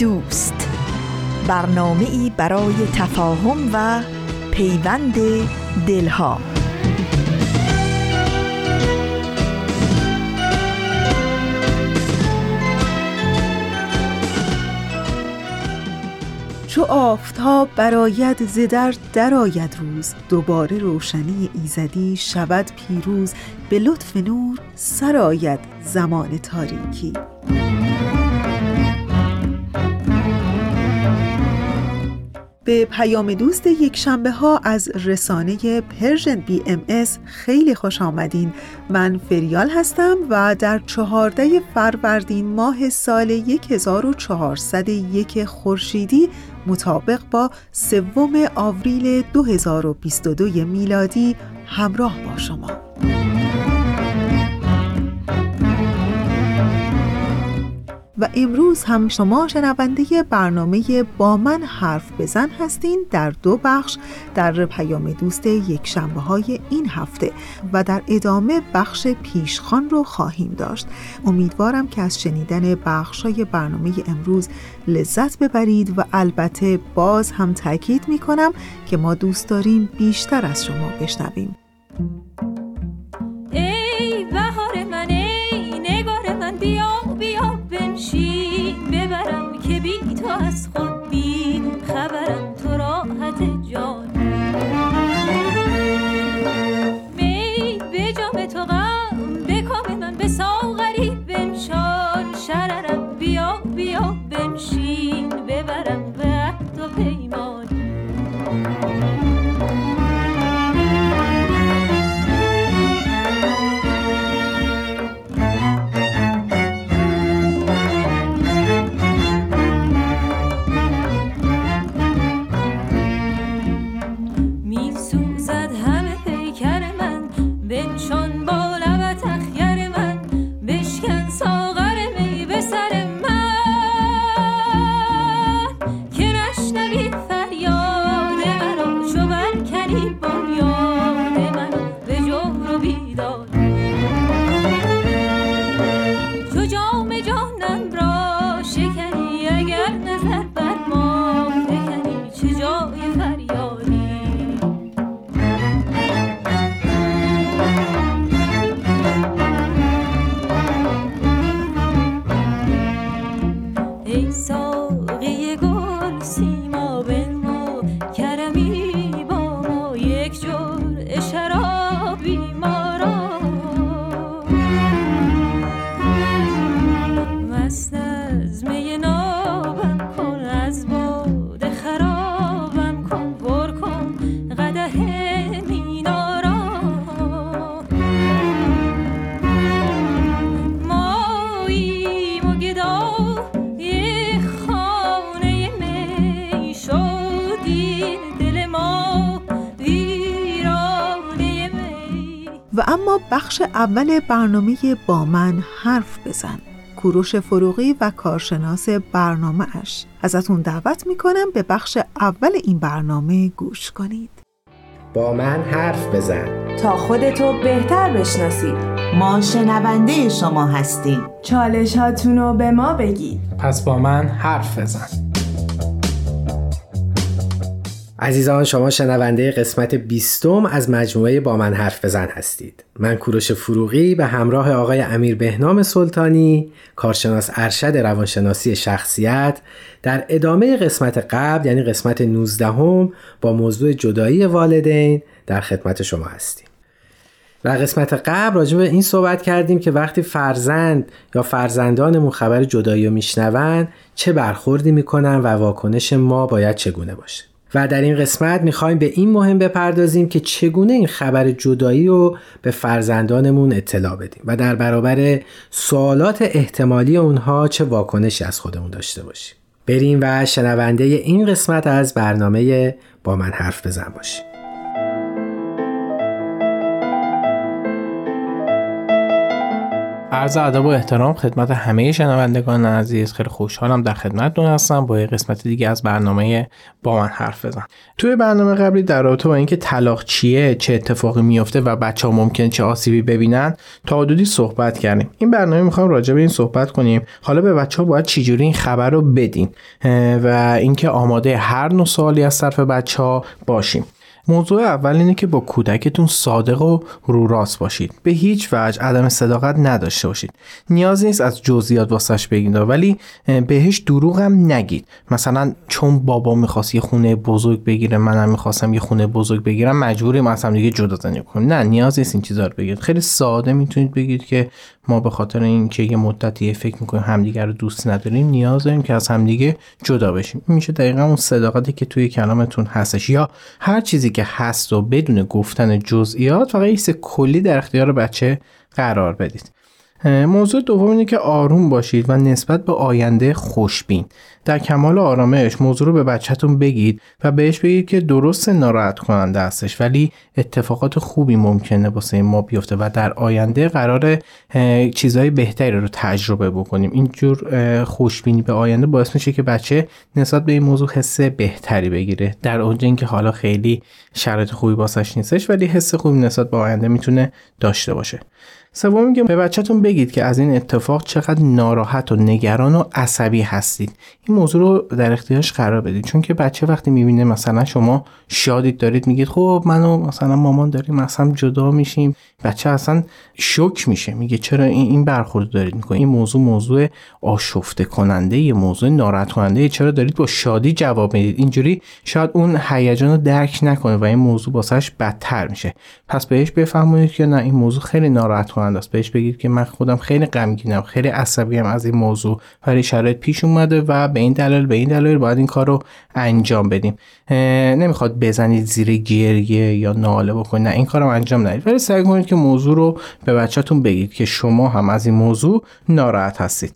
دوست. برنامه ای برای تفاهم و پیوند دلها. چو آفتاب براید ز در درآید روز دوباره روشنی ایزدی شود پیروز به لطف نور سرآید زمان تاریکی. به پیام دوست یک شنبه ها از رسانه Persian BMS خیلی خوش آمدین. من فریال هستم و در چهارده فروردین ماه سال 1401 خورشیدی مطابق با سوم آوریل 2022 میلادی همراه با شما. و امروز هم شما شنونده برنامه با من حرف بزن هستین در دو بخش در پیام دوست یک شنبه های این هفته و در ادامه بخش پیشخان رو خواهیم داشت. امیدوارم که از شنیدن بخش های برنامه امروز لذت ببرید و البته باز هم تاکید می کنم که ما دوست داریم بیشتر از شما بشنویم. راحت جان بخش اول برنامه با من حرف بزن. کوروش فروغی و کارشناس برنامه اش ازتون دعوت می‌کنم به بخش اول این برنامه گوش کنید. با من حرف بزن. تا خودتو بهتر بشناسید ما شنونده شما هستیم. چالش هاتونو به ما بگید. پس با من حرف بزن. عزیزان شما شنونده قسمت بیستم از مجموعه با من حرف بزن هستید. من کوروش فروغی به همراه آقای امیر بهنام سلطانی کارشناس ارشد روانشناسی شخصیت در ادامه قسمت قبل یعنی قسمت 19 هم با موضوع جدایی والدین در خدمت شما هستیم. و قسمت قبل راجع به این صحبت کردیم که وقتی فرزند یا فرزندانمون خبر جدایی رو میشنون چه برخوردی می‌کنن و واکنش ما باید چگونه باشه. و در این قسمت می‌خوایم به این مهم بپردازیم که چگونه این خبر جدایی رو به فرزندانمون اطلاع بدیم و در برابر سوالات احتمالی اونها چه واکنشی از خودمون داشته باشیم. بریم و شنونده این قسمت از برنامه با من حرف بزن باشیم. عرض ادب و احترام خدمت همه شنوندگان عزیز. خیلی خوشحالم در خدمتتون هستم. با یه قسمت دیگه از برنامه با من حرف بزن. توی برنامه قبلی در رابطه با اینکه طلاق چیه چه اتفاقی میفته و بچه ها ممکن چه آسیبی ببینن تا حدودی صحبت کردیم. این برنامه می‌خوام راجع به این صحبت کنیم. حالا به بچه ها باید چجوری این خبر رو بدین و اینکه آماده هر نوع سوالی از طرف بچه ها باشیم. موضوع اول اینه که با کودکتون صادق و رو راست باشید. به هیچ وجه عدم صداقت نداشته باشید. نیاز نیست از جزئیات واسش بگید ولی بهش دروغ هم نگید. مثلا چون بابا می‌خواست یه خونه بزرگ بگیره منم می‌خواستم یه خونه بزرگ بگیرم مجبوریم از هم دیگه جدا زندگی کنیم. نه نیاز نیست این چیزا رو بگید خیلی ساده می‌تونید بگید که ما به خاطر اینکه یه مدتی فکر می‌کنیم همدیگه رو دوست نداریم نیاز داریم که از همدیگه جدا بشیم. این میشه دقیقا اون صداقتی که توی کلامتون هستش. یا هر چیزی که هست و بدون گفتن جزئیات فقط یه کلی در اختیار بچه قرار بدید. موضوع دوم اینه که آروم باشید و نسبت به آینده خوشبین. در کمال آرامش موضوع رو به بچهتون بگید و بهش بگید که درست ناراحت کننده هستش ولی اتفاقات خوبی ممکنه واسه ما بیفته و در آینده قرار چیزهای بهتری رو تجربه بکنیم. اینجور خوشبینی به آینده باعث میشه که بچه نسبت به این موضوع حس بهتری بگیره. در اوج اینکه حالا خیلی شرایط خوبی واسش نیستش ولی حس خوبی نسبت به آینده می‌تونه داشته باشه. سوم اینکه به بچهتون بگید که از این اتفاق چقدر ناراحت و نگران و عصبی هستید. این موضوع رو در اختیارش قرار بدید. چون که بچه وقتی می‌بینه مثلا شما شادید دارید میگید خب منو مثلا مامان داریم مثلا جدا میشیم. بچه اصلا شوک میشه. میگه چرا این این برخورد دارید می‌کنید؟ این موضوع موضوع آشفته کننده یه موضوع ناراحت کننده چرا دارید با شادی جواب می‌دید؟ اینجوری شاید اون هیجان رو درک نکنه و این موضوع واسش بدتر میشه. پس بهش بفهمونید که نه این موضوع خیلی ناراحت کننده است بهش بگید که من خودم خیلی غمگینم خیلی عصبیم از این موضوع. ولی شرایط پیش اومده و به این دلیل به این دلیل باید این کار رو انجام بدیم. نمی‌خواد بزنید زیر گریه یا ناله بکنید. نه این کارم انجام ندید. ولی سعی کنید که موضوع رو به بچهتون بگید که شما هم از این موضوع ناراحت هستید.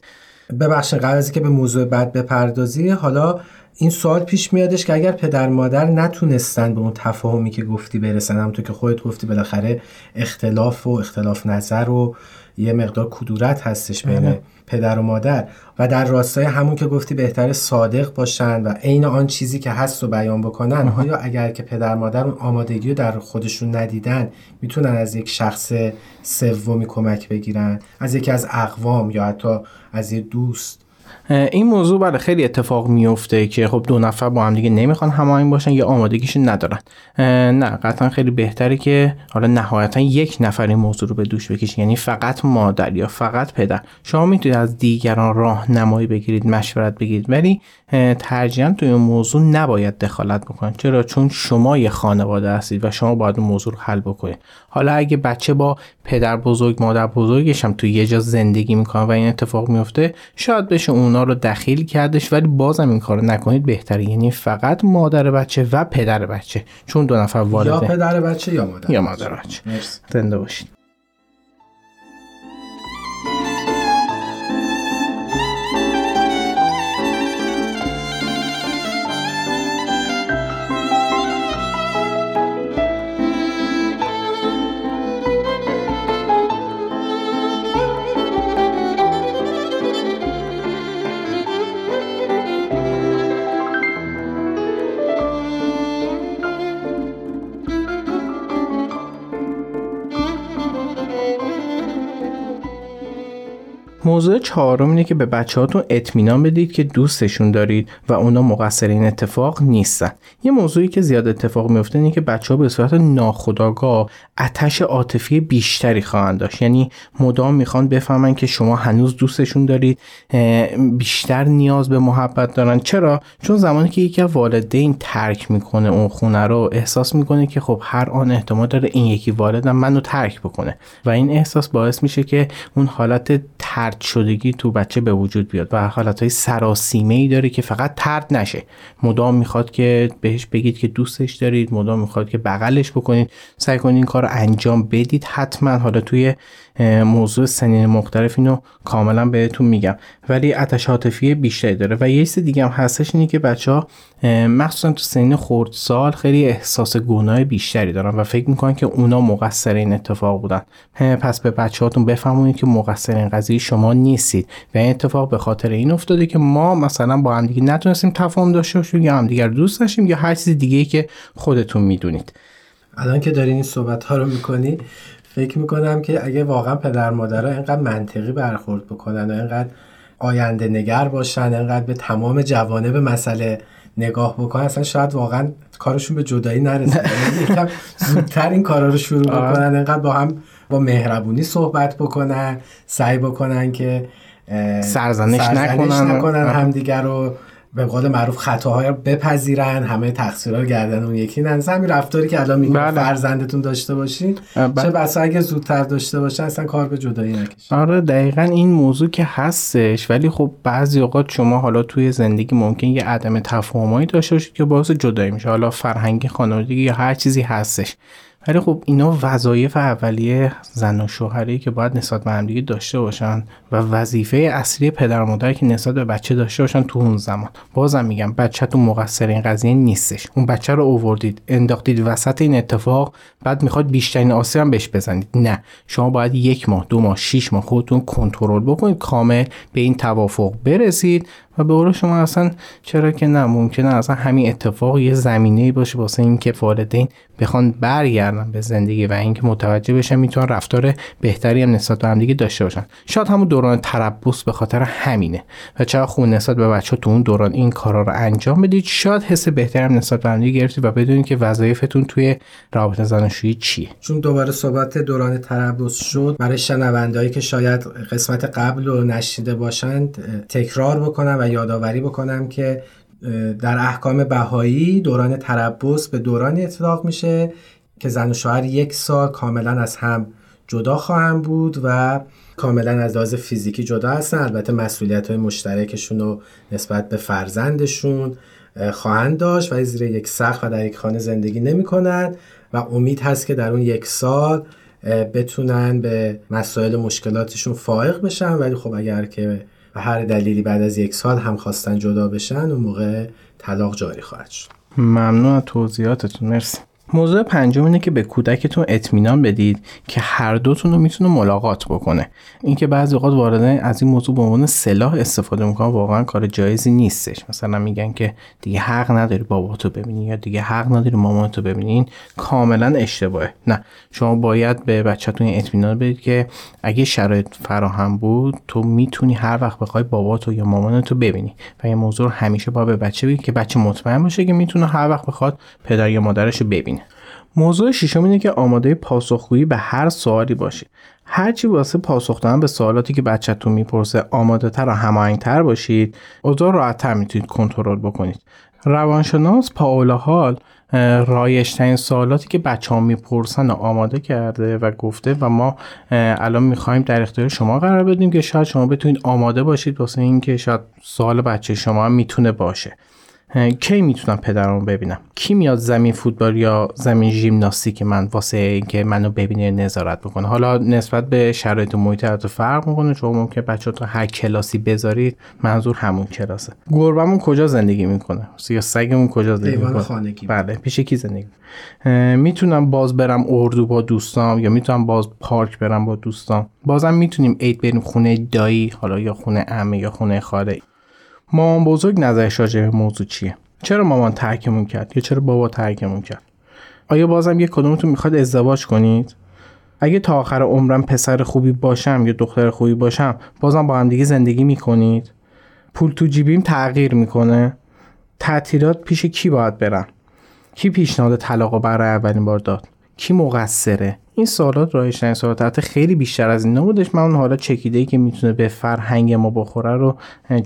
ببخشید قبل از که به موضوع بعد بپردازی. حالا این سوال پیش میادش که اگر پدر مادر نتونستن به اون تفاهمی که گفتی برسن همونطور که خودت گفتی بالاخره اختلاف و اختلاف نظر و یه مقدار کدورت هستش بین آره. پدر و مادر. و در راستای همون که گفتی بهتر صادق باشن و عین آن چیزی که هست رو بیان بکنن آیا اگر که پدر مادر اون آمادگی رو در خودشون ندیدن می‌تونن از یک شخص سومی کمک بگیرن؟ از یکی از اقوام یا حتی از یه دوست؟ این موضوع بله خیلی اتفاق میفته که خب دو نفر با هم دیگه نمی‌خوان هماهنگ باشن یا آمادگیش ندارن. نه قطعا خیلی بهتره که حالا نهایتا یک نفر این موضوع رو به دوش بکشین. یعنی فقط مادر یا فقط پدر. شما می‌تونید از دیگران راهنمایی بگیرید مشورت بگیرید ولی ترجیحاً توی این موضوع نباید دخالت بکنید. چرا؟ چون شما یه خانواده هستید و شما باید اون موضوع رو حل بکنید. حالا اگه بچه با پدر بزرگ مادر بزرگش هم توی یه جا زندگی می‌کنه و این اتفاق میفته شاید بشه اونا رو دخیل کردش ولی بازم این کارو نکنید. بهتره یعنی فقط مادر بچه و پدر بچه. چون دو نفر وارده. یا پدر بچه یا مادر یا مادر بچه. زنده باشید موضوع چهارم اینه که به بچهاتون اطمینان بدید که دوستشون دارید و اونا مقصر این اتفاق نیستن. یه موضوعی که زیاد اتفاق میفته اینه که بچه ها به صورت ناخودآگاه اتش عاطفی بیشتری خواهند داشت. یعنی مدام می‌خوان بفهمن که شما هنوز دوستشون دارید بیشتر نیاز به محبت دارن. چرا؟ چون زمانی که یکی از والدین ترک می‌کنه اون خونه رو احساس می‌کنه که خب هر آن احتمال داره این یکی والدم منو ترک بکنه. و این احساس باعث میشه که اون حالت ترک شدگی تو بچه به وجود بیاد و حالتهای سراسیمه ای داره که فقط ترد نشه. مدام می‌خواد که بهش بگید که دوستش دارید مدام می‌خواد که بغلش بکنید. سعی کنید این کار رو انجام بدید. حتما حالا توی موضوع سنین مختلف اینو کاملا بهتون میگم. ولی آتش عاطفی بیشتری داره. و یه چیز دیگه هم هستش اینه که بچه ها مخصوصا تو سنین خردسال خیلی احساس گناه بیشتری دارن و فکر می‌کنن که اونا مقصر این اتفاق بودن. پس به بچه هاتون بفهمونید که مقصر این قضیه شما نیستید. و این اتفاق به خاطر این افتاده که ما مثلا با هم دیگه نتونستیم تفاهم داشته باشیم یا همدیگر دوست داشتیم یا هر چیز دیگه ای که خودتون می‌دونید. الان که دارین این صحبت ها رو می‌کنی فکر می‌کنم که اگه واقعا پدر مادرها اینقدر منطقی برخورد بکنن و اینقدر آینده نگر باشن اینقدر به تمام جوانب مسئله نگاه بکنن اصلا شاید واقعا کارشون به جدایی نرسه. یعنی یکم زودتر این کارا رو شروع بکنن اینقدر با هم با مهربونی صحبت بکنن سعی بکنن که سرزنش, نکنن, نکنن همدیگر رو به قول معروف خطاهای رو بپذیرن همه تقصیرها رو گردن اون یکی نه همین رفتاری که الان میگه بله. فرزندتون داشته باشین بله. چه بسا اگه زودتر داشته باشن اصلا کار به جدایی نکشه. آره دقیقا این موضوع که هستش. ولی خب بعضی اوقات شما حالا توی زندگی ممکن یه عدم تفاهمایی داشته باشید که باعث جدایی میشه. حالا فرهنگی خانوادگی یا هر چیزی هستش. ولی خب اینا وظایف اولیه زن و شوهری که باید نسبت به همدیگه داشته باشن و وظیفه اصلی پدر و مادر که نسبت به بچه داشته باشن تو اون زمان. بازم میگم بچهتون مقصر این قضیه نیستش. اون بچه رو اووردید انداختید وسط این اتفاق بعد می‌خواد بیشترین آسیب هم بهش بزنید. نه. شما باید یک ماه دو ماه شیش ماه خودتون کنترل بکنید کامل به این توافق برسید و به قول شما اصلا چرا که نه؟ ممکنه اصلا همین اتفاق یه زمینه باشه واسه اینکه والدین بخوان برگردن به زندگی و اینکه متوجه بشن می‌تونن رفتار بهتری هم نسبت به همدیگه داشته باشن. شاید همون دوران تربص به خاطر همینه. و چرا خون نسبت به بچه تو اون دوران این کارا رو انجام بدید شاید حس بهتری هم نسبت به همدیگه گرفتید و بدونید که وظایفتون توی رابطه زناشویی چیه. چون دوباره صحبت دوران تربص شد برای شنوندهایی که شاید قسمت قبل رو نشیده باشند تکرار بکنم و یادآوری بکنم که در احکام بهایی دوران تربص به دورانی اطلاق میشه که زن و شوهر یک سال کاملا از هم جدا خواهند بود و کاملا از لحاظ فیزیکی جدا هستن. البته مسئولیت های مشترکشون رو نسبت به فرزندشون خواهند داشت و زیر یک سقف و در یک خانه زندگی نمی کنند و امید هست که در اون یک سال بتونن به مسائل مشکلاتشون فائق بشن. ولی خب اگر که و هر دلیلی بعد از یک سال هم خواستن جدا بشن اون موقع طلاق جاری خواهد شد. ممنون از توضیحاتتون. مرسی. موضوع پنجم اینه که به کودکتون اطمینان بدید که هر دوتون رو می‌تونه ملاقات بکنه. اینکه بعضی اوقات والدین از این موضوع به عنوان سلاح استفاده می‌کنن واقعا کار جایزی نیستش. مثلا میگن که دیگه حق نداری باباتو ببینی یا دیگه حق نداری مامانتو ببینین کاملا اشتباهه. نه شما باید به بچهتون اطمینان بدید که اگه شرایط فراهم بود تو می‌تونی هر وقت بخوای باباتو یا مامانتو ببینی. و این موضوع رو همیشه با به بچه بگید که بچه مطمئن باشه که می‌تونه هر وقت بخواد پدر یا مادرش رو ببینه. موضوع ششم اینه که آماده پاسخگویی به هر سوالی باشید هرچی واسه پاسخ دادن به سوالاتی که بچهتون می‌پرسه آماده تر و هماهنگتر باشید اوضاع راحتتر می‌تونید کنترل بکنید. روانشناس پاولا هال رایشترین سوالاتی که بچه ها می‌پرسن آماده کرده و گفته و ما الان می‌خوایم در اختیار شما قرار بدیم که شاید شما بتونید آماده باشید واسه اینکه شاید سوال بچه شما هم می‌تونه باشه. کی می‌تونم پدرمو ببینم؟ کی میاد زمین فوتبال یا زمین ژیمناستیک من واسه اینکه منو ببینه نظارت بکنه؟ حالا نسبت به شرایط محیط تو فرق می‌کنه چون ممکن بچه تو هر کلاسی بذارید منظور همون کلاسه. گربمون کجا زندگی می‌کنه؟ یا سگمون کجا زندگی می‌کنه؟ خانگی. بله پیش کی زندگی؟ می‌تونم باز برم اردو با دوستام یا می‌تونم باز پارک برم با دوستام؟ بازم می‌تونیم عید بریم خونه دایی حالا یا خونه عمه یا خونه خاله. مامان بزرگ نظرش راجع به موضوع چیه؟ چرا مامان ترکمون کرد؟ یا چرا بابا ترکمون کرد؟ آیا بازم یک کدومتون می‌خواد ازدواج کنید؟ اگه تا آخر عمرم پسر خوبی باشم یا دختر خوبی باشم بازم با هم دیگه زندگی می‌کنید؟ پول تو جیبیم تغییر می‌کنه؟ تعطیلات پیش کی باید برم کی پیشنهاد طلاق برای اولین بار داد؟ کی مقصره؟ این سوالات رایج ترین سوالات. حتی خیلی بیشتر از این نبودش من اون حالا چکیده ای که می‌تونه به فرهنگ ما بخوره رو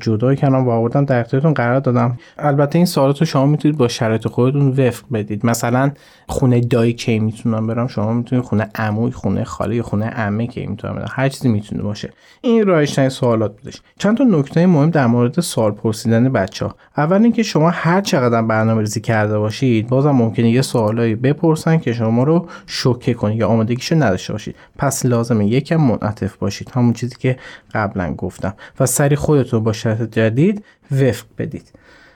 جدا کردم و آوردم در اختیارتون قرار دادم. البته این سوالات رو شما می‌تونید با شرایط خودتون وفق بدید. مثلا خونه دایی کی می‌تونم برم؟ شما می‌تونید خونه عموی خونه خاله خونه عمه کی می‌تونم برم؟ هر چیزی می‌تونه باشه. این رایج ترین سوالات بودش. چند تا نکته مهم در مورد سوال پرسیدن بچه ها اول اینکه شما هر چقدر برنامه ریزی کرده باشید بازم ممکنه یه سوالایی بپرسن که شما رو شوکه کنه یا آمادگیشو نداشته باشید. پس لازمه یکم منعطف باشید. همون چیزی که قبلا گفتم. و سری خودتون با شرط جدید وفق بدید.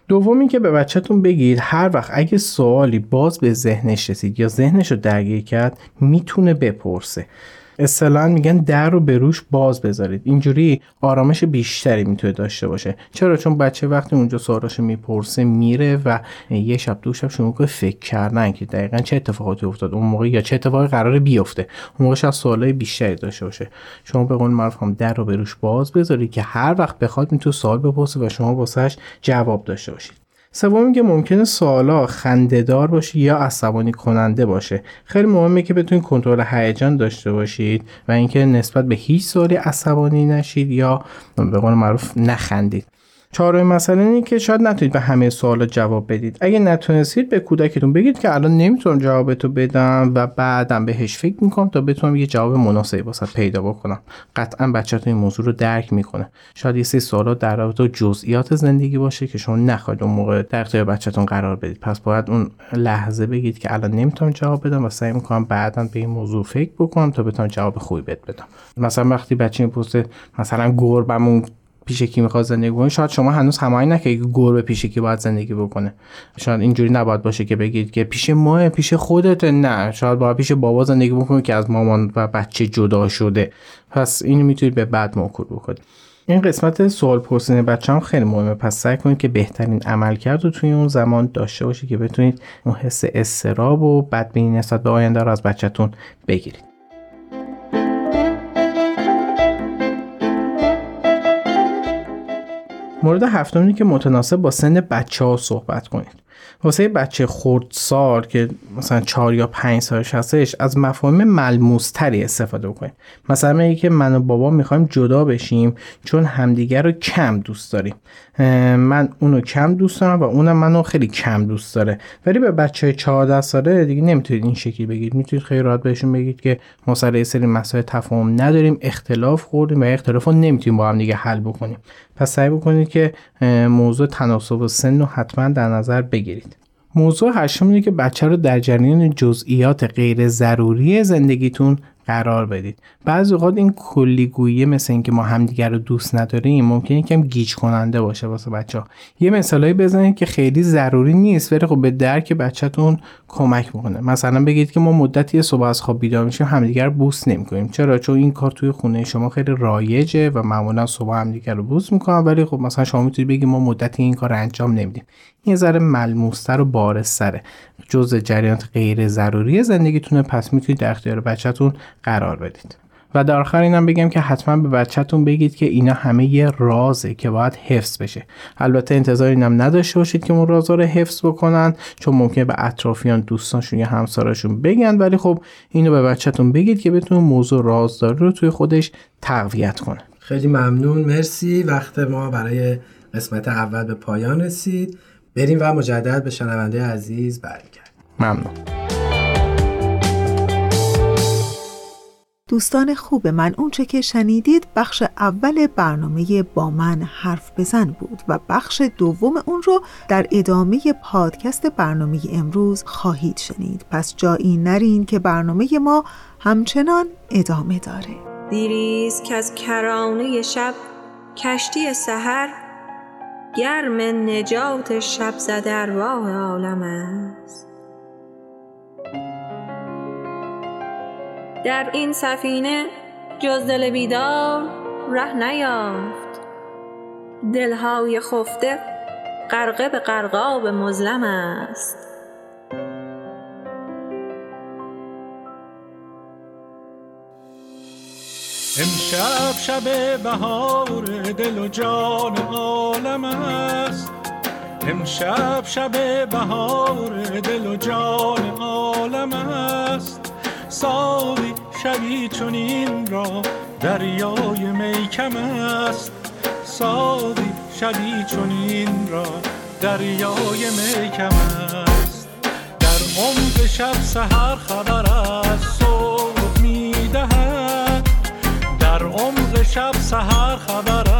دوم که به بچهتون بگید هر وقت اگه سوالی باز به ذهنش رسید یا ذهنش رو درگیر کرد می‌تونه بپرسه. اصطلاحا میگن در رو به روش باز بذارید. اینجوری آرامش بیشتری می‌تونه داشته باشه. چرا؟ چون بچه وقتی اونجا سوالاش می‌پرسه میره و یه شب دو شب شما که فکر کردن که دقیقا چه اتفاقاتی افتاد اون موقع یا چه اتفاقی قرار بیفته. اون موقع شاید سوالای بیشتری داشته باشه. شما به قول معروف هم در رو به روش باز بذارید که هر وقت بخواد می‌تونه سوال بپرسه و شما واسش جواب داشته باشید. سوم که ممکنه سوالا خندهدار باشه یا عصبانی کننده باشه. خیلی مهمه که بتونید کنترل هیجان داشته باشید و اینکه نسبت به هیچ سوالی عصبانی نشید یا به قول معروف نخندید. چهارمین مسئله اینه که شاید نتونید به همه سوالات جواب بدید. اگه نتونستید به کودکتون بگید که الان نمی‌تونم جوابتو بدم و بعدم بهش فکر می‌کنم تا بتونم یه جواب مناسبی واسه پیدا بکنم. قطعا بچه‌تون این موضوع رو درک می‌کنه. شاید یه سری سوالات در رابطه جزئیات زندگی باشه که شما نخواهید اون موقع در اختیار بچه‌تون قرار بدید. پس باید اون لحظه بگید که الان نمی‌تونم جواب بدم و سعی می‌کنم بعدا به این موضوع فکر بکنم تا بتونم جواب خوبی بهت بدم. مثلا وقتی بچه می‌پرسه مثلا گربمون پیش کی می‌خواد زندگی بکنه شاید شما هنوز هماهنگ نکنید که گربه پیش کی باید زندگی بکنه. شاید اینجوری نباید باشه که بگید که پیش ما پیش خودت نه شاید باید پیش بابا زندگی بکنه که از مامان و بچه جدا شده. پس اینو می‌تونید به بعد موکول بکنید. این قسمت سوال پرسیدن بچه هم خیلی مهمه. پس سعی کنید که بهترین عمل کرد رو توی اون زمان داشته باشید که بتونید اون حس استراب و بدبینی نسبت به آینده رو از بچهتون بگیرید. مورد هفتمی که متناسب با سن بچه ها صحبت کنید. واسه بچه سال که مثلا چهار یا پنج سالش هستش از مفاهیم ملموستری استفاده بکنید مثلا میگه که من و بابا می‌خوایم جدا بشیم چون همدیگر رو کم دوست داریم. من اونو کم دوست دارم و اونم منو خیلی کم دوست داره. ولی به بچه 14 ساله دیگه نمی‌تونید این شکلی بگید می‌تونید خیلی راحت بهشون بگید که ما سر سری مسائل تفاهم نداریم اختلاف خوردیم و اختلاف رو نمی‌تونیم با هم دیگه حل بکنیم. پس سعی بکنید که موضوع تناسب و سن رو حتما در نظر بگیرید. موضوع هشتم اینه که بچه رو در جریان جزئیات غیر ضروری زندگیتون قرار بدید. بعضی اوقات این کلیگویی مثل اینکه ما همدیگر رو دوست نداریم ممکنه یکم گیج کننده باشه واسه بچه ها یه مثالایی بزنید که خیلی ضروری نیست ولی خب به درک بچهتون کمک می‌کنه. مثلا بگید که ما مدتی صبح از خواب بیدار میشیم همدیگر رو بوس نمی‌کنیم. چرا؟ چون این کار توی خونه شما خیلی رایجه و معمولا صبح همدیگر رو بوس می‌کنن ولی خب مثلا شما می‌تونید بگید ما مدتی این کار انجام نمیدیم. این ذره ملموستر و بارستره جز جریانات غیر ضروری زندگیتونه پس می‌تونید در اختیار بچهتون قرار بدید. و در آخر اینم بگم که حتما به بچهتون بگید که اینا همه یه رازه که باید حفظ بشه. البته انتظار اینم نداشته باشید که اون رازا رو حفظ بکنن چون ممکنه به اطرافیان دوستانشون یا همسرشون بگن. ولی خب اینو به بچهتون بگید که بتونه موضوع رازداری رو توی خودش تقویت کنه. خیلی ممنون. مرسی. وقت ما برای قسمت اول به پایان رسید. بریم و مجدد به شنونده عزیز برگردیم. ممنون. دوستان خوب من اونچه که شنیدید بخش اول برنامه با من حرف بزن بود و بخش دوم اون رو در ادامه پادکست برنامه امروز خواهید شنید. پس جایی نرین که برنامه ما همچنان ادامه داره. دیریز که از کرانه شب کشتی سحر گرم نجات شب زده ارواح عالم است. در این سفینه جز دل بیدار ره نیافت. دلهای خفته غرقه به غرقاب مظلم است. امشب شب بهار دل و جان عالم است. امشب شب بهار دل و جان عالم است. ساقی شبی چنین را دریای میکم است. ساقی شبی چنین را دریای میکم است. در عمق شب سهر خبر از سهر خبر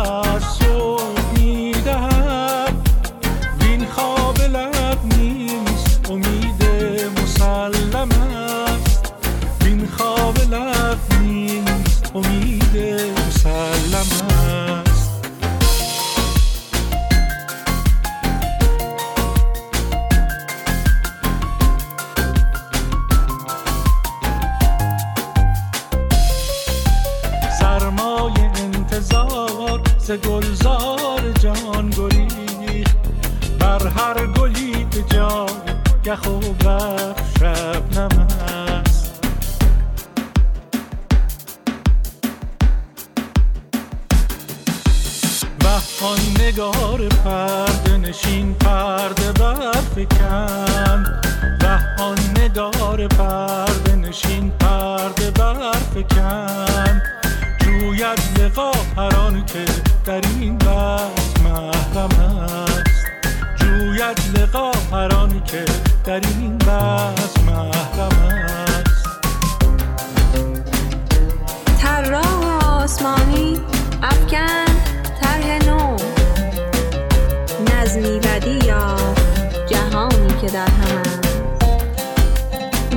در هم است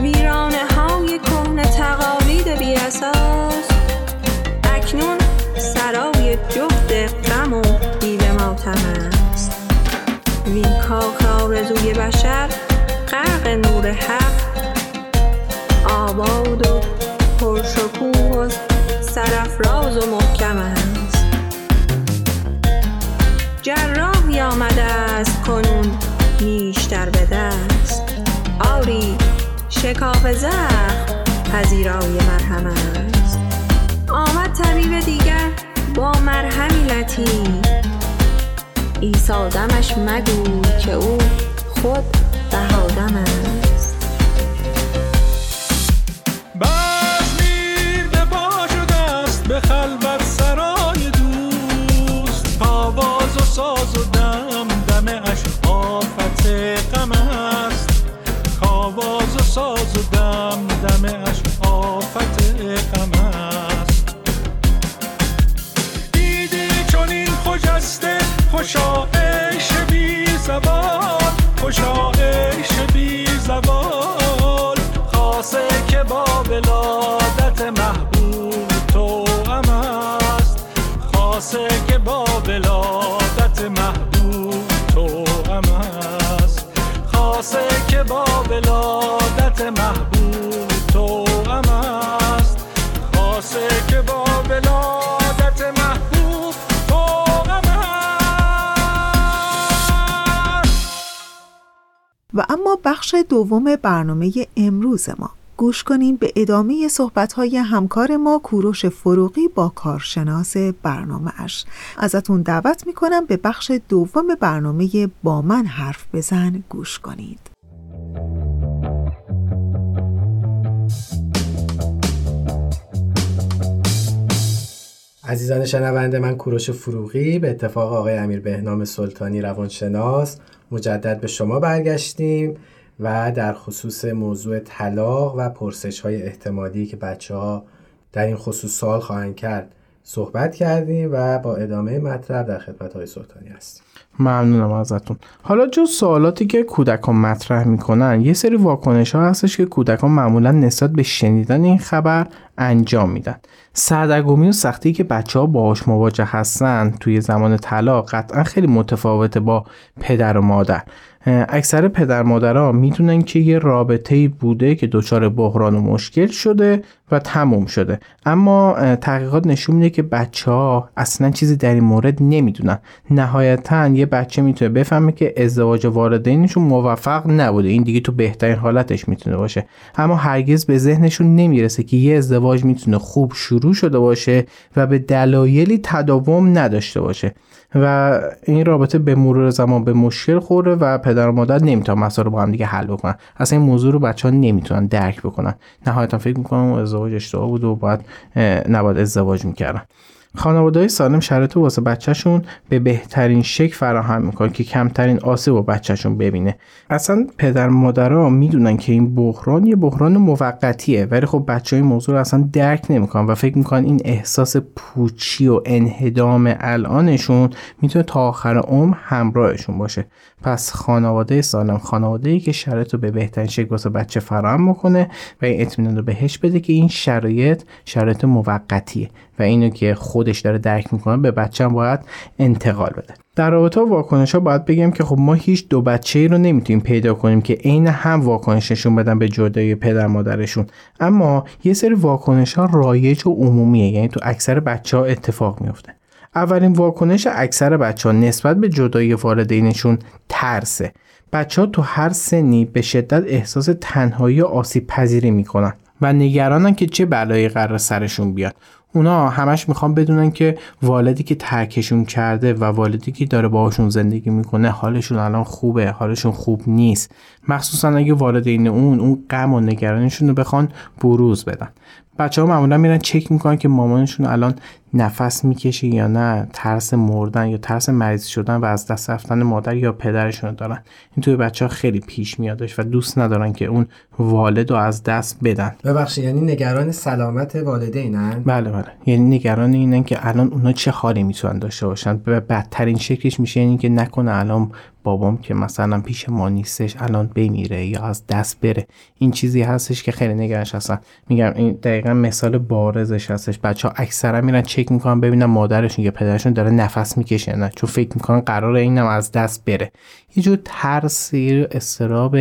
ویرانه های کهنه تقالید بی اساس اکنون سرای جفت غم و دیو ماتم است. وین کاخ بشر غرق نور حق. آباد و پرشکوه و سرفراز و شکاف زخم پذیرای مرهم است. آمد طبیب دیگر با مرهمی لطیف. ایسادمش مگو که او خود بهادم با ولادت محبوب تو هم است خاصه که با ولادت محبوب تو هم است خاصه که با ولادت محبوب تو هم است و اما بخش دوم برنامه امروز ما. گوش کنین به ادامه صحبت‌های همکار ما کوروش فروغی با کارشناس برنامه اش ازتون دعوت می‌کنم به بخش دوم برنامه با من حرف بزن. گوش کنید. عزیزان شنونده من کوروش فروغی به اتفاق آقای امیر بهنام سلطانی روانشناس مجدد به شما برگشتیم. و در خصوص موضوع طلاق و پرسش های احتمالی که بچه ها در این خصوص سوال خواهند کرد صحبت کردیم و با ادامه مطلب در خدمت های سلطانی هستیم. ممنونم ازتون. حالا جز سوالاتی که کودکان مطرح می‌کنن یه سری واکنش ها هستش که کودکان معمولا نسبت به شنیدن این خبر انجام میدن. سردرگمی و سختی که بچه ها باهاش مواجه هستن توی زمان طلاق قطعا خیلی متفاوته با پدر و مادر. اکثر پدر مادرها می‌دونن که یه رابطه بوده که دچار بحران و مشکل شده و تموم شده. اما تحقیقات نشون میده که بچه ها اصلا چیزی در این مورد نمی‌دونن. نهایتا یه بچه می‌تونه بفهمه که ازدواج والدینشون موفق نبوده. این دیگه تو بهترین حالتش می‌تونه باشه. اما هرگز به ذهنشون نمی‌رسه که یه ازدواج می‌تونه خوب شروع شده باشه و به دلایلی تداوم نداشته باشه. و این رابطه به مرور زمان به مشکل خورده و پدر و مادر نمی‌تونن مسائل رو با هم دیگه حل بکنن. اصلا این موضوع رو بچه ها نمی‌تونن درک بکنن. نهایتا فکر می‌کنم ازدواج اشتباه بود و باید نباید ازدواج می‌کردن. خانواده های سالم شرایط واسه بچهشون به بهترین شکل فراهم می‌کنه که کمترین آسیب با بچهشون ببینه. اصلا پدر مادرها می‌دونن که این بحران یه بحران موقتیه ولی خب بچه های موضوع رو اصلا درک نمی‌کنن و فکر می‌کنن این احساس پوچی و انهدام الانشون می‌تونه تا آخر عمر همراهشون باشه. پس خانواده سالم خانواده ای که شرایط رو به بهترین شکل واسه بچه فراهم می‌کنه و این اطمینان رو بهش بده که این شرایط شرایط موقتیه. و اینو که خودش داره درک می‌کنه به بچه هم باید انتقال بده. در رابطه واکنش ها باید بگم که خب ما هیچ دو بچه ای رو نمی‌تونیم پیدا کنیم که عین هم واکنششون بدن به جدایی پدر مادرشون. اما یه سری واکنش ها رایج و عمومیه یعنی تو اکثر بچه ها اتفاق میفته اولین واکنش اکثر بچه ها نسبت به جدایی والدینشون ترسه. بچه ها تو هر سنی به شدت احساس تنهایی و آسیب پذیری می‌کنن و نگرانن که چه بلایی قرار سرشون بیاد. اونا همش می‌خوان بدونن که والدی که ترکشون کرده و والدی که داره باهاشون زندگی می‌کنه حالشون الان خوبه حالشون خوب نیست. مخصوصا اگه والدین اون اون غم و نگرانشون رو بخوان بروز بدن. بچه ها معمولا میرن چک می‌کنن که مامانشون الان نفس می‌کشه یا نه ترس مردن یا ترس مریض شدن و از دست رفتن مادر یا پدرشون دارن. این توی بچه ها خیلی پیش میادش و دوست ندارن که اون والد رو از دست بدن. ببخشید یعنی نگران سلامت والدینن؟ بله بله. یعنی نگران اینن که الان اونا چه حالی می‌تونن داشته باشن. به بدترین شکلش میشه یعنی که نکنه الان بابام که مثلا پیش ما نیستش الان بمیره یا از دست بره. این چیزی هستش که خیلی نگرانش هستن. میگم این دقیقا مثال بارزش هستش. بچه ها اکثرا میرن چک می‌کنن ببینن مادرشون یا پدرشون داره نفس می‌کشه نه. چون فکر می‌کنن قرار اینم از دست بره. یه جور ترسی استراب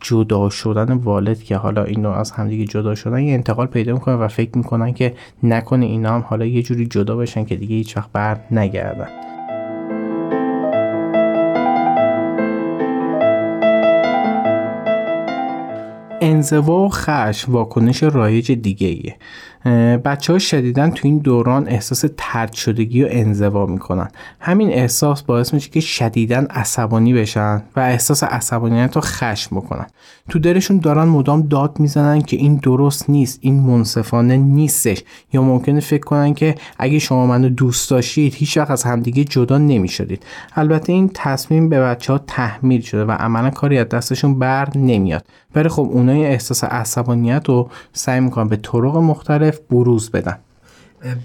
جدا شدن والد که حالا اینو از همدیگه جدا شدن یه انتقال پیدا می‌کنه و فکر می‌کنن که نکنه اینا هم حالا یه جوری جدا بشن که دیگه هیچ وقت بر نگردن. انزوا و خش واکنش رایج دیگه ایه بچه ها شدیدن تو این دوران احساس ترد شدگی و انزوا می‌کنن. همین احساس باعث میشه که شدیدن عصبانی بشن و احساس عصبانیت رو خشم بکنن. تو دلشون دارن مدام داد می‌زنن که این درست نیست این منصفانه نیستش. یا ممکنه فکر کنن که اگه شما منو دوست داشتید هیچ وقت از همدیگه جدا نمی‌شدید. البته این تصمیم به بچه ها تحمیل شده و عملا کاری از دستشون بر نمیاد. ولی خب اونای احساس عصبانیت رو سعی می‌کنن به طرق مختلف بروز بدن.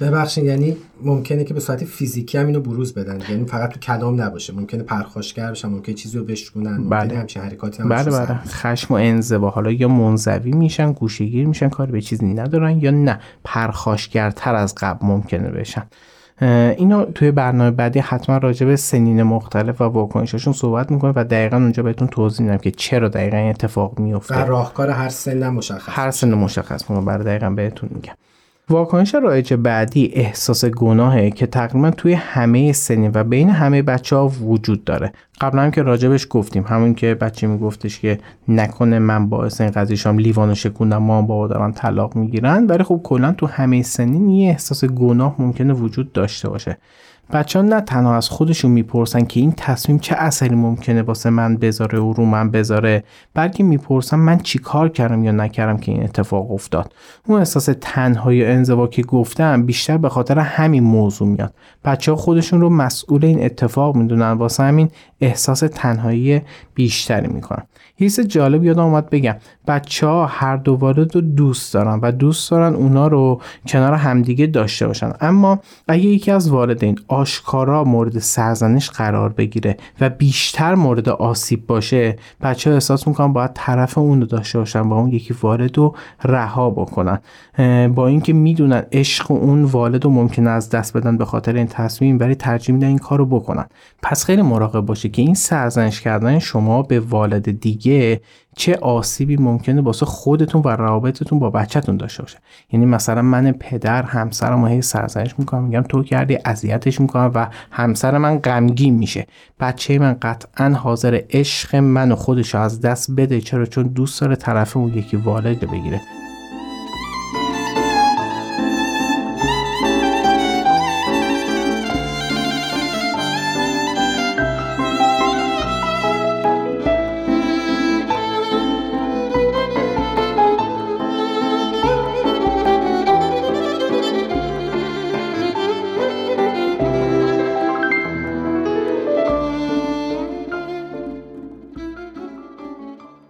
ببخشید یعنی ممکنه که به صورت فیزیکی هم اینو بروز بدن. یعنی فقط تو کلام نباشه. ممکنه پرخاشگر بشن ممکنه چیزی رو بشکنن بله. ممکنه همچین حرکاتی هم بله بله. خشم و انزوا. حالا یا منزوی میشن گوشهگیر میشن کار به چیزی ندارن یا نه. پرخاشگرتر از قبل ممکنه بشن. اینو توی برنامه بعدی حتما راجع به سنین مختلف و واکنشاشون صحبت می‌کنه و دقیقا اونجا بهتون توضیح میدم که چرا دقیقا این اتفاق میفته و راهکار هر سن مشخص هر سن مشخص برای دقیقا بهتون میگم. واکنش رایج بعدی احساس گناهه که تقریبا توی همه سنین و بین همه بچه ها وجود داره. قبلا هم که راجبش گفتیم همون که بچه میگفتش که نکنه من باعث این قضیه شام لیوانو شکوندم ما بابا دارن طلاق می‌گیرن ولی خب کلا تو همه سنین یه احساس گناه ممکنه وجود داشته باشه. بچه نه تنها از خودشون می‌پرسن که این تصمیم چه اثری ممکنه واسه من بذاره و رو من بذاره بلکه می‌پرسن من چی کار کردم یا نکردم که این اتفاق افتاد. اون احساس تنهایی و انزوا که گفتم بیشتر به خاطر همین موضوع میاد. بچه ها خودشون رو مسئول این اتفاق می‌دونن واسه همین احساس تنهایی بیشتری می‌کنن. حیث جالب یادم اومد بگم بچه ها هر دو والد رو دوست دارن و دوست دارن اونا رو کنار همدیگه داشته باشن. اما اگه یکی از والدین آشکارا مورد سرزنش قرار بگیره و بیشتر مورد آسیب باشه. بچه ها احساس می‌کنن باید طرف اون رو داشته باشن با اون یکی والد رو رها بکنن. با اینکه می‌دونن عشق اون والد رو ممکنه از دست بدن به خاطر این تصمیم ولی ترجیح میدن این کار رو بکنن. پس خیلی مراقب باشه که این سرزنش کردن شما به والد دیگه چه آسیبی ممکنه واسه خودتون و روابطتون با بچهتون داشته باشه. یعنی مثلا من پدر همسرم هی سرزنش می‌کنم میگم تو کردی اذیتش می‌کنم و همسر من غمگین میشه. بچه من قطعا حاضر عشق من و خودش از دست بده چرا؟ چون دوست داره طرف اون یکی والد بگیره.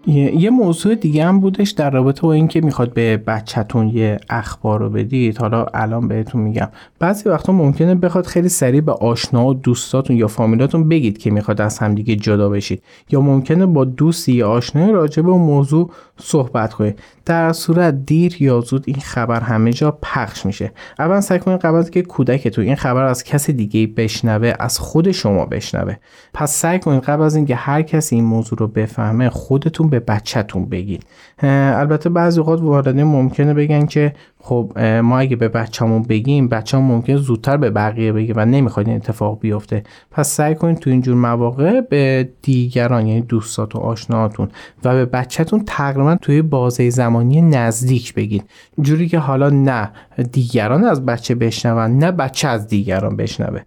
یه, موضوع دیگه هم بودش در رابطه با اینکه می‌خواد به بچهتون یه اخبار رو بدید. حالا الان بهتون میگم. بعضی وقتا ممکنه بخواد خیلی سریع به آشنا و دوستاتون یا فامیلاتون بگید که می‌خواد از همدیگه جدا بشید. یا ممکنه با دوستی یا آشنای راجع به موضوع صحبت کنید. در صورت دیر یا زود این خبر همه جا پخش میشه. اول سعی کنید قبل که کودکتون این خبر از کسی دیگه بشنوه از خود شما بشنوه. پس سعی کنید قبل از اینکه هر کسی این موضوع رو بفهمه خودتون به بچهتون بگید البته بعضی اوقات والدین ممکنه بگن که خب ما اگه به بچه‌مون بگیم بچه‌مون ممکن زودتر به بقیه بگه و نمی‌خواید این اتفاق بیفته. پس سعی کنید تو اینجور مواقع به دیگران یعنی دوستاتون آشناهاتون و به بچهتون تقریبا توی بازه زمانی نزدیک بگید جوری که حالا نه دیگران از بچه بشنون نه بچه از دیگران بشنوه.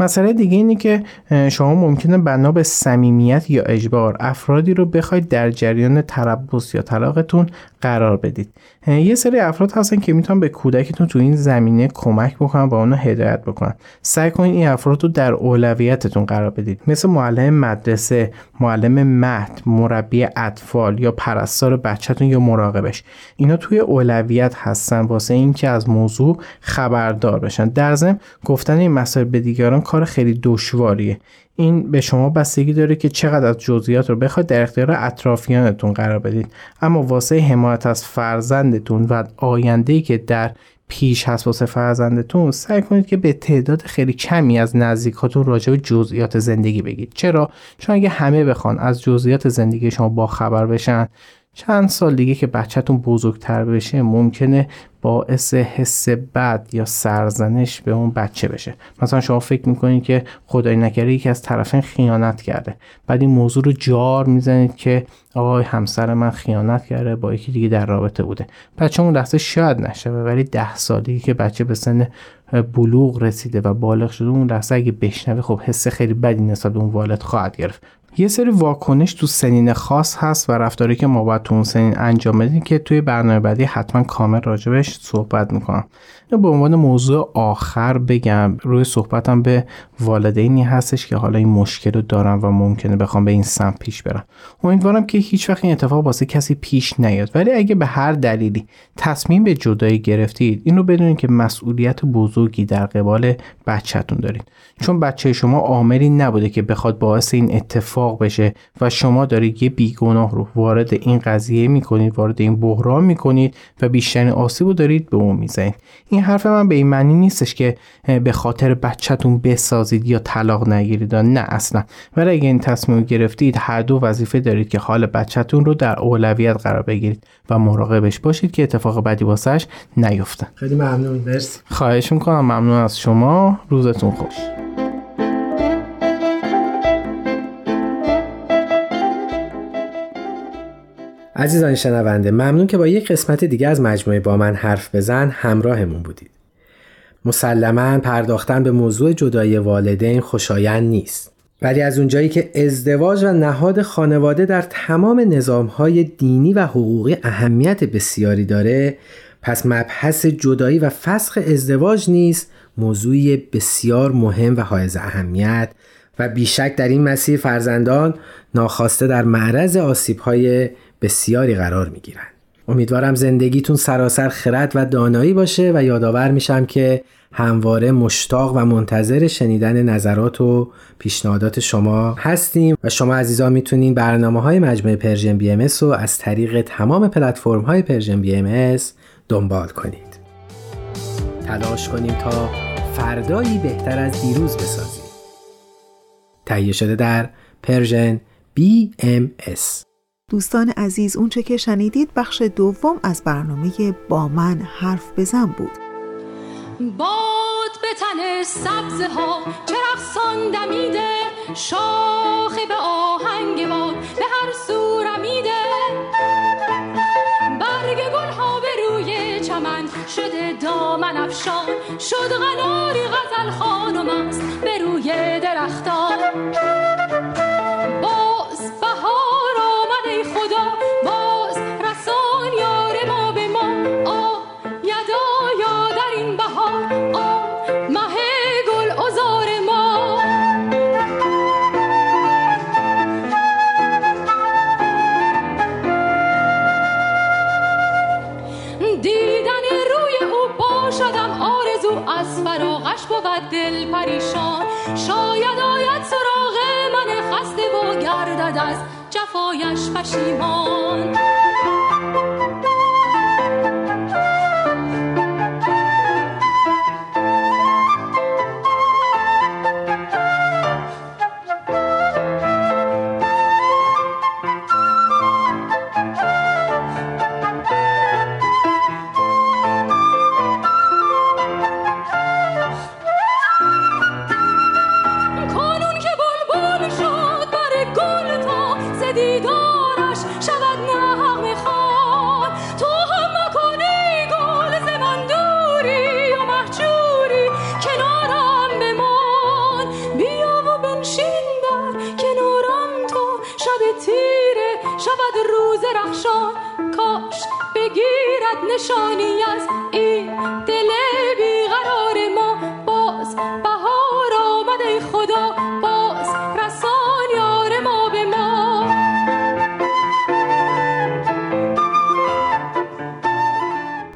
مسئله دیگه اینه که شما ممکنه بنا به صمیمیت یا اجبار افرادی رو بخواید در جریان تربص یا طلاقتون قرار بدید. یه سری افراد هستن که می‌تونن به کودکتون تو این زمینه کمک بکنن و اونو هدایت بکنن. سعی کنید این افراد رو در اولویتتون قرار بدید. مثل معلم مدرسه معلم مهد مربی اطفال یا پرستار بچهتون یا مراقبش. اینا توی اولویت هستن واسه اینکه از موضوع خبردار بشن. در ضمن گفتن این مسائل به دیگران کار خیلی دشواریه. این به شما بستگی داره که چقدر از جزئیات رو بخواید در اختیار اطرافیانتون قرار بدید. اما واسه حمایت از فرزندتون و آینده که در پیش هست واسه فرزندتون سعی کنید که به تعداد خیلی کمی از نزدیکاتون راجع به جزئیات زندگی بگید. چرا؟ چون اگه همه بخوان از جزئیات زندگی شما با خبر بشن چند سال دیگه که بچهتون بزرگتر بشه ممکنه باعث حس بد یا سرزنش به اون بچه بشه. مثلا شما فکر می‌کنید که خدای نکرده یکی از طرفین خیانت کرده. بعد این موضوع رو جار می‌زنید که آقای همسر من خیانت کرده با یکی دیگه در رابطه بوده. بچه اون لحظه شاید نشه ولی ده سالی که بچه به سن بلوغ رسیده و بالغ شده اون لحظه اگه بشنوه خب حس خیلی بدی نسبت به اون والد خواهد گرفت. یه سری واکنش تو سنین خاص هست و رفتاری که ما باید تو اون سنین انجام بدیم که توی برنامه بعدی حتما کامل راجبش صحبت می‌کنم. به عنوان موضوع آخر بگم روی صحبتم به والدینی هستش که حالا این مشکل رو دارن و ممکنه بخوام به این سمت پیش برم. امیدوارم که هیچ وقت این اتفاق واسه کسی پیش نیاد. ولی اگه به هر دلیلی تصمیم به جدایی گرفتید این رو بدونید که مسئولیت بزرگی در قبال بچهتون دارید چون بچه شما عاملی نبوده که بخواد باعث این اتفاق بشه و شما دارید یه بیگناه رو وارد این قضیه می‌کنید وارد این بحران می‌کنید و بیشترین آسیب رو دارید به اون می‌زنید. این حرف من به این معنی نیستش که به خاطر بچهتون بسازید یا طلاق نگیرید نه اصلا. ولی اگه این تصمیم گرفتید هر دو وظیفه دارید که حال بچهتون رو در اولویت قرار بگیرید و مراقبش باشید که اتفاق بدی واسش نیفته خیلی ممنون. مرسی. خواهش می‌کنم. ممنون از شما. روزتون خوش. عزیزان شنونده ممنون که با یک قسمت دیگه از مجموعه با من حرف بزن همراهمون بودید. مسلما پرداختن به موضوع جدایی والدین خوشایند نیست. ولی از اونجایی که ازدواج و نهاد خانواده در تمام نظامهای دینی و حقوقی اهمیت بسیاری داره پس مبحث جدایی و فسخ ازدواج نیست موضوعی بسیار مهم و حائز اهمیت و بیشک در این مسیر فرزندان ناخواسته در معرض آسیبهای بسیاری قرار می گیرن. امیدوارم زندگیتون سراسر خرد و دانایی باشه و یادآور میشم که همواره مشتاق و منتظر شنیدن نظرات و پیشنهادات شما هستیم و شما عزیزان می‌تونین برنامه های مجموعه Persian BMS رو از طریق تمام پلتفرم های Persian BMS دنبال کنید. تلاش کنیم تا فردایی بهتر از دیروز بسازیم. تهیه شده در پرژن BMS دوستان عزیز اونچه که شنیدید بخش دوم از برنامه با من حرف بزن بود. باد به تن سبزه ها چرخ دمیده شاخه به آهنگ باد به هر سو رمیده. برگ گل ها به روی چمن شده دامن افشان شد غناری غزل خانم است به روی درختان. از فراغش بود دل پریشان. شاید آید سراغ من خسته و گردد از جفایش پشیمان.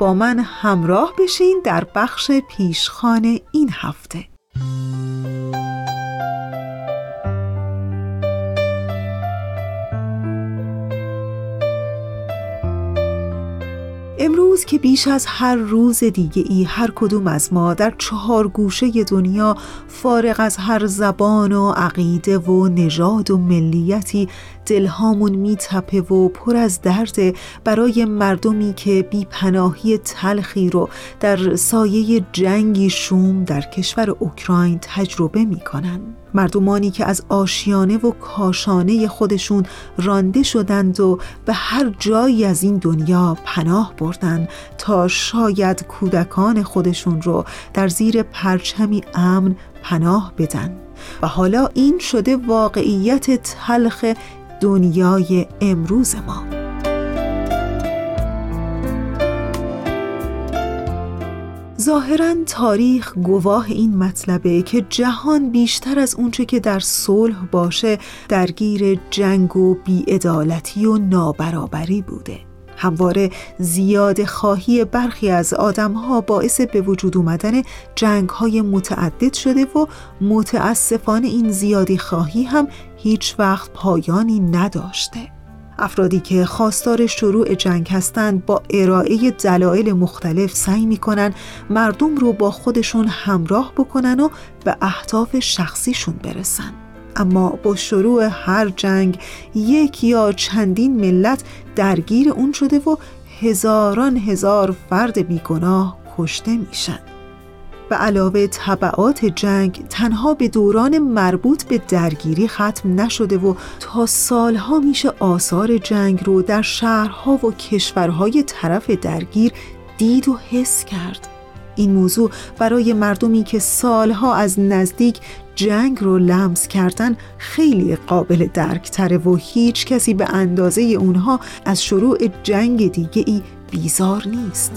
با من همراه بشین در بخش پیشخان این هفته. که بیش از هر روز دیگه ای هر کدوم از ما در چهار گوشه دنیا فارغ از هر زبان و عقیده و نژاد و ملیتی دلهامون میتپه و پر از درد برای مردمی که بی پناهی تلخی رو در سایه جنگی شوم در کشور اوکراین تجربه می‌کنن. مردمانی که از آشیانه و کاشانه خودشون رانده شدند و به هر جایی از این دنیا پناه بردن تا شاید کودکان خودشون رو در زیر پرچمی امن پناه بدن. و حالا این شده واقعیت تلخ دنیای امروز ما. ظاهرا تاریخ گواه این مطلبه که جهان بیشتر از اونچه که در صلح باشه درگیر جنگ و بیعدالتی و نابرابری بوده. همواره زیاد خواهی برخی از آدمها باعث به وجود اومدن جنگ های متعدد شده و متاسفانه این زیادی خواهی هم هیچ وقت پایانی نداشته. افرادی که خواستار شروع جنگ هستند با ارائه دلایل مختلف سعی می‌کنن مردم رو با خودشون همراه بکنن و به اهداف شخصیشون برسن. اما با شروع هر جنگ یک یا چندین ملت درگیر اون شده و هزاران هزار فرد بیگناه کشته میشن. به علاوه طبعات جنگ تنها به دوران مربوط به درگیری ختم نشده و تا سالها میشه آثار جنگ رو در شهرها و کشورهای طرف درگیر دید و حس کرد. این موضوع برای مردمی که سالها از نزدیک جنگ رو لمس کردن خیلی قابل درک تره و هیچ کسی به اندازه اونها از شروع جنگ دیگه ای بیزار نیست.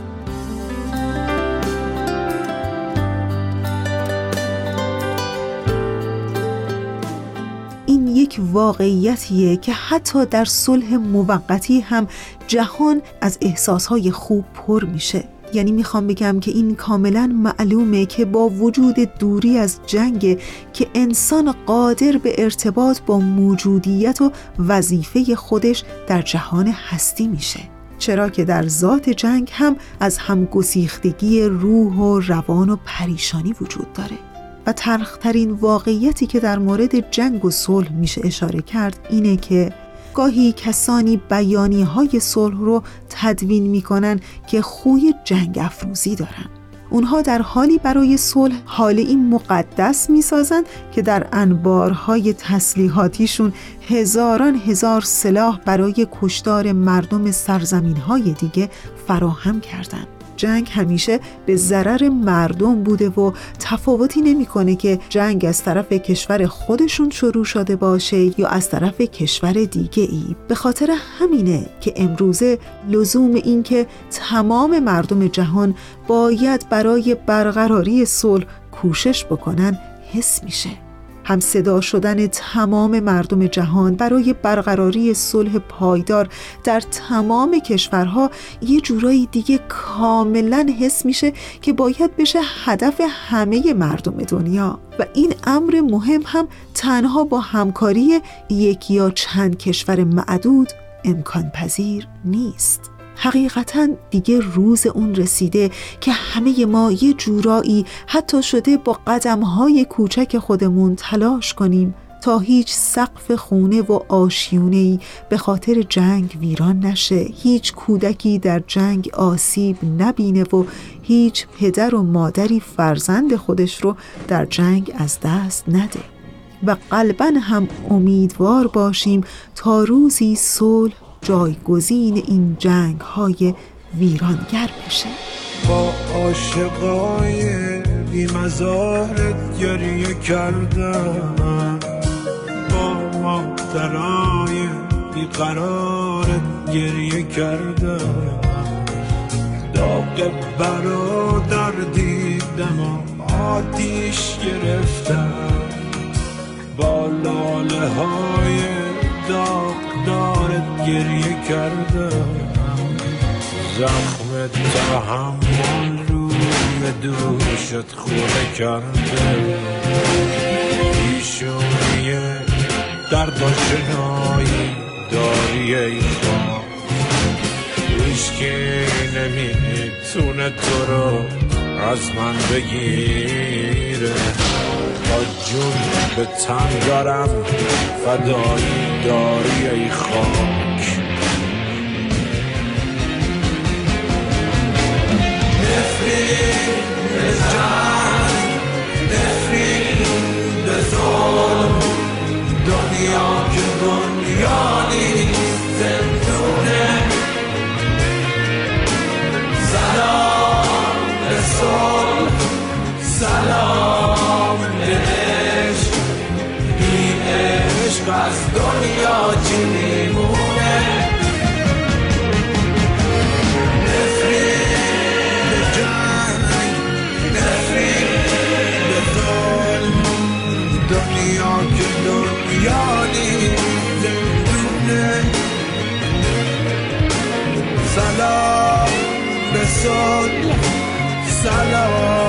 یک واقعیتیه که حتی در صلح موقتی هم جهان از احساسهای خوب پر میشه. یعنی می‌خوام بگم که این کاملا معلومه که با وجود دوری از جنگ که انسان قادر به ارتباط با موجودیت و وظیفه خودش در جهان هستی میشه. چرا که در ذات جنگ هم از همگسیختگی روح و روان و پریشانی وجود داره. و ترخترین واقعیتی که در مورد جنگ و صلح میشه اشاره کرد اینه که گاهی کسانی بیانی های صلح رو تدوین می‌کنن که خوی جنگ افروزی دارن اونها در حالی برای صلح حال این مقدس می‌سازن که در انبارهای تسلیحاتیشون هزاران هزار سلاح برای کشتار مردم سرزمین های دیگه فراهم کردند. جنگ همیشه به ضرر مردم بوده و تفاوتی نمی‌کنه که جنگ از طرف کشور خودشون شروع شده باشه یا از طرف کشور دیگه ای به خاطر همینه که امروزه لزوم این که تمام مردم جهان باید برای برقراری صلح کوشش بکنن حس میشه. هم صدا شدن تمام مردم جهان برای برقراری صلح پایدار در تمام کشورها یه جورایی دیگه کاملا حس میشه که باید بشه هدف همه مردم دنیا. و این امر مهم هم تنها با همکاری یک یا چند کشور معدود امکان پذیر نیست. حقیقتا دیگه روز اون رسیده که همه ما یه جورایی حتی شده با قدمهای کوچک خودمون تلاش کنیم تا هیچ سقف خونه و آشیونهی به خاطر جنگ ویران نشه هیچ کودکی در جنگ آسیب نبینه و هیچ پدر و مادری فرزند خودش رو در جنگ از دست نده. و قلبا هم امیدوار باشیم تا روزی صلح جایگزین این جنگ های ویرانگر بشه. با عاشقای بیمزارت گریه کردم. با مادرای بیقرارت گریه کردم. داغ برادر دیدم و آتیش گرفتم. با لاله های داغدارت گریه کردم. زخم تحمل روی دوشت خوره کرده. پیشونی درد و شنایی داری ای خواه هیچکی نمی‌تونه تو رو از من بگیره با جون به تن دارم فدایی داری ای خاک. نفرین دنیا که دنیا نیست. سلام عشق. این عشق از دنیا چی میمونه نفرین به جنگ نفرین به ظلم دنیا که دنیا زندونه سلام به سلام.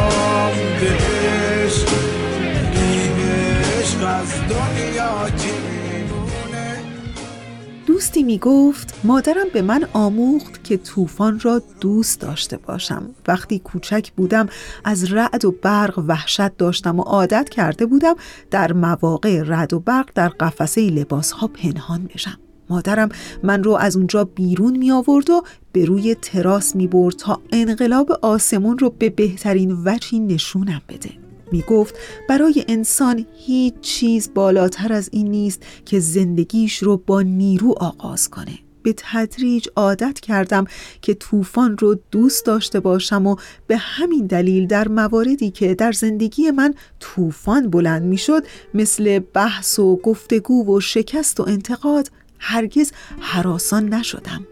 دوستی می گفت مادرم به من آموخت که طوفان را دوست داشته باشم. وقتی کوچک بودم از رعد و برق وحشت داشتم و عادت کرده بودم در مواقع رعد و برق در قفسه لباس ها پنهان بشم. مادرم من رو از اونجا بیرون می آورد و به روی تراس می برد تا انقلاب آسمون رو به بهترین وجهی نشونم بده. می گفت برای انسان هیچ چیز بالاتر از این نیست که زندگیش رو با نیرو آغاز کنه. به تدریج عادت کردم که طوفان رو دوست داشته باشم و به همین دلیل در مواردی که در زندگی من طوفان بلند می‌شد مثل بحث و گفتگو و شکست و انتقاد هرگز حراسان نشدم.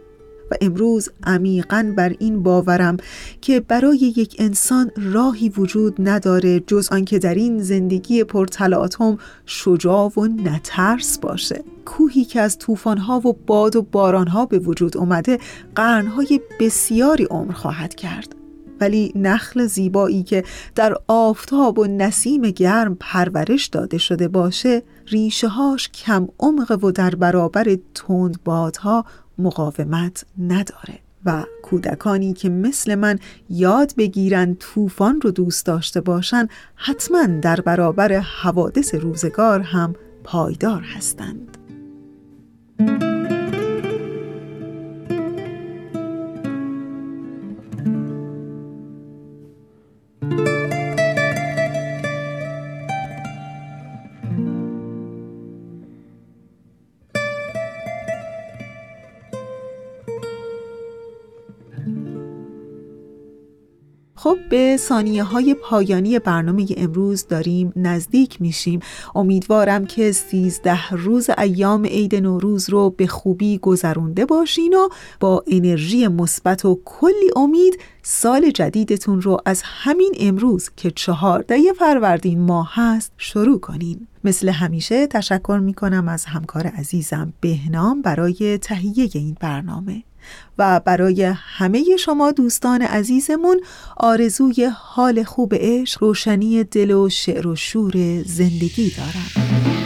و امروز عمیقا بر این باورم که برای یک انسان راهی وجود نداره جز آنکه در این زندگی پرتلاطم شجاع و نترس باشه. کوهی که از طوفان‌ها و باد و بارانها به وجود اومده قرنهای بسیاری عمر خواهد کرد. ولی نخل زیبایی که در آفتاب و نسیم گرم پرورش داده شده باشه ریشه هاش کم عمق و در برابر تند بادها مقاومت نداره و کودکانی که مثل من یاد بگیرن طوفان رو دوست داشته باشن حتما در برابر حوادث روزگار هم پایدار هستند. به ثانیه های پایانی برنامه امروز داریم نزدیک میشیم. امیدوارم که سیزده روز ایام عید نوروز رو به خوبی گذرونده باشین و با انرژی مثبت و کلی امید سال جدیدتون رو از همین امروز که چهارده فروردین ماه هست شروع کنین. مثل همیشه تشکر می‌کنم از همکار عزیزم بهنام برای تهیه این برنامه. و برای همه شما دوستان عزیزمون آرزوی حال خوب عشق روشنی دل و شعر و شور زندگی دارم.